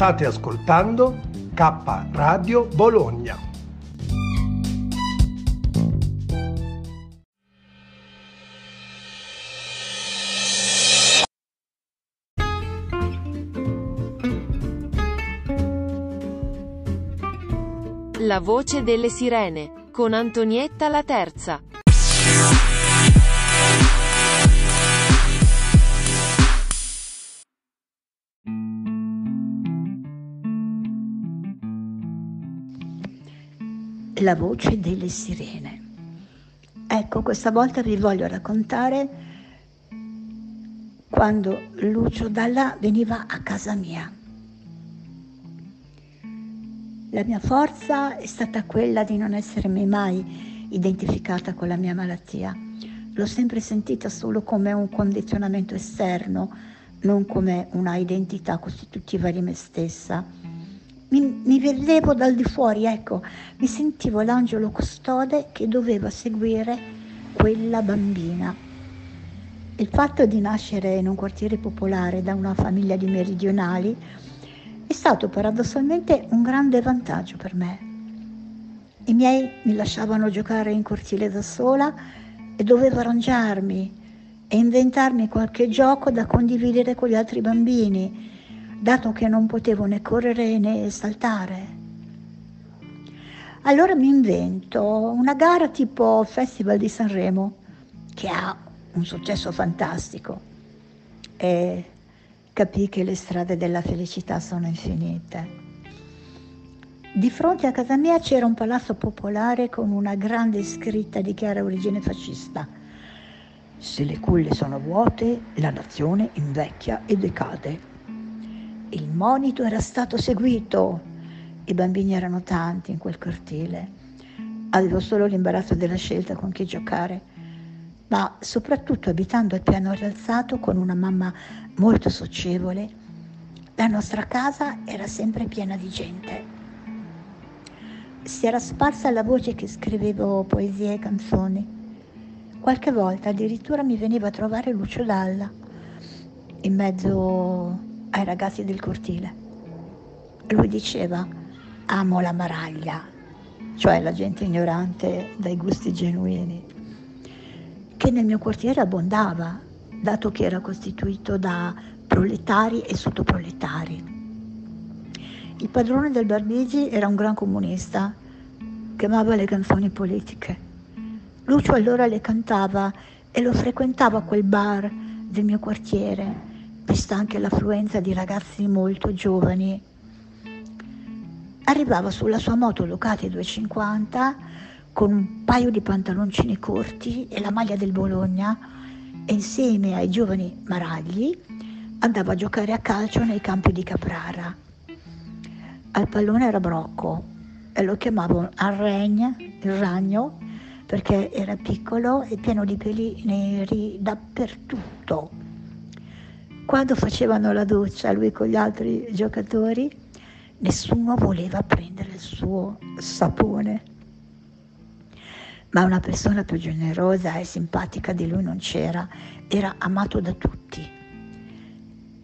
State ascoltando K Radio Bologna. La voce delle sirene, con Antonietta la terza. La voce delle sirene. Ecco, questa volta vi voglio raccontare quando Lucio Dalla veniva a casa mia. La mia forza è stata quella di non essermi mai identificata con la mia malattia. L'ho sempre sentita solo come un condizionamento esterno, non come una identità costitutiva di me stessa mi, mi vedevo dal di fuori, ecco, mi sentivo l'angelo custode che doveva seguire quella bambina. Il fatto di nascere in un quartiere popolare da una famiglia di meridionali è stato paradossalmente un grande vantaggio per me. I miei mi lasciavano giocare in cortile da sola e dovevo arrangiarmi e inventarmi qualche gioco da condividere con gli altri bambini dato che non potevo né correre né saltare. Allora mi invento una gara tipo Festival di Sanremo, che ha un successo fantastico, e capì che le strade della felicità sono infinite. Di fronte a casa mia c'era un palazzo popolare con una grande scritta di chiara origine fascista. Se le culle sono vuote, la nazione invecchia e decade. Il monito era stato seguito. I bambini erano tanti in quel cortile. Avevo solo l'imbarazzo della scelta con chi giocare, ma soprattutto abitando al piano rialzato con una mamma molto socievole, la nostra casa era sempre piena di gente. Si era sparsa la voce che scrivevo poesie e canzoni. Qualche volta addirittura mi veniva a trovare Lucio Dalla in mezzo ai ragazzi del cortile. Lui diceva, amo la maraglia, cioè la gente ignorante dai gusti genuini, che nel mio quartiere abbondava, dato che era costituito da proletari e sottoproletari. Il padrone del Barbigi era un gran comunista che amava le canzoni politiche. Lucio allora le cantava e lo frequentava quel bar del mio quartiere vista anche l'affluenza di ragazzi molto giovani. Arrivava sulla sua moto Ducati 250 con un paio di pantaloncini corti e la maglia del Bologna e insieme ai giovani maragli andava a giocare a calcio nei campi di Caprara. Al pallone era Brocco e lo chiamavano Arregna, il ragno, perché era piccolo e pieno di peli neri dappertutto. Quando facevano la doccia lui con gli altri giocatori, nessuno voleva prendere il suo sapone. Ma una persona più generosa e simpatica di lui non c'era, era amato da tutti.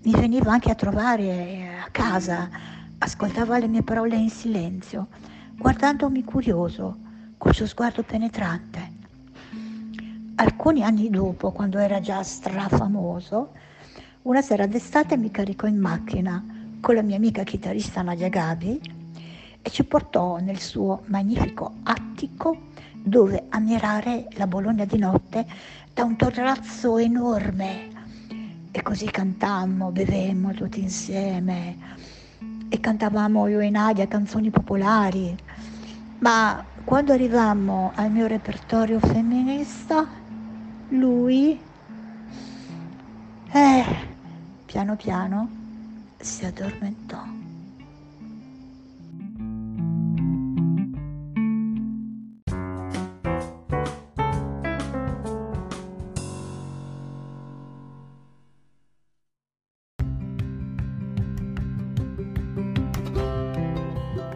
Mi veniva anche a trovare a casa, ascoltava le mie parole in silenzio, guardandomi curioso, col suo sguardo penetrante. Alcuni anni dopo, quando era già strafamoso, una sera d'estate mi caricò in macchina con la mia amica chitarrista Nadia Gabi e ci portò nel suo magnifico attico dove ammirare la Bologna di notte da un terrazzo enorme. E così cantammo, bevemmo tutti insieme e cantavamo io e Nadia canzoni popolari. Ma quando arrivammo al mio repertorio femminista, lui... Eh, piano piano si addormentò.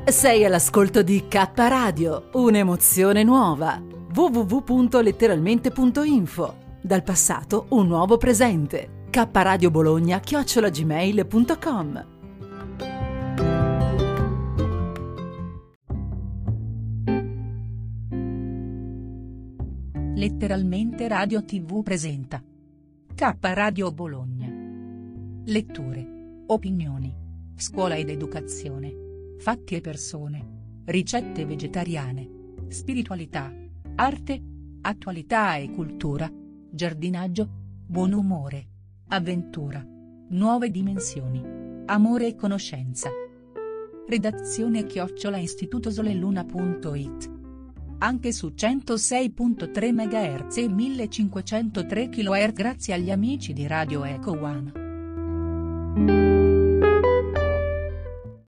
Sei all'ascolto di K Radio, un'emozione nuova. www.letteralmente.info. Dal passato un nuovo presente kradiobologna chiocciolagmail.com Letteralmente Radio TV presenta K Radio Bologna. Letture, opinioni, scuola ed educazione, fatti e persone, ricette vegetariane, spiritualità, arte, attualità e cultura, giardinaggio, buon umore avventura, nuove dimensioni, amore e conoscenza. Redazione chiocciola istitutosoleluna.it anche su 106.3 MHz e 1503 kHz grazie agli amici di Radio Eco One.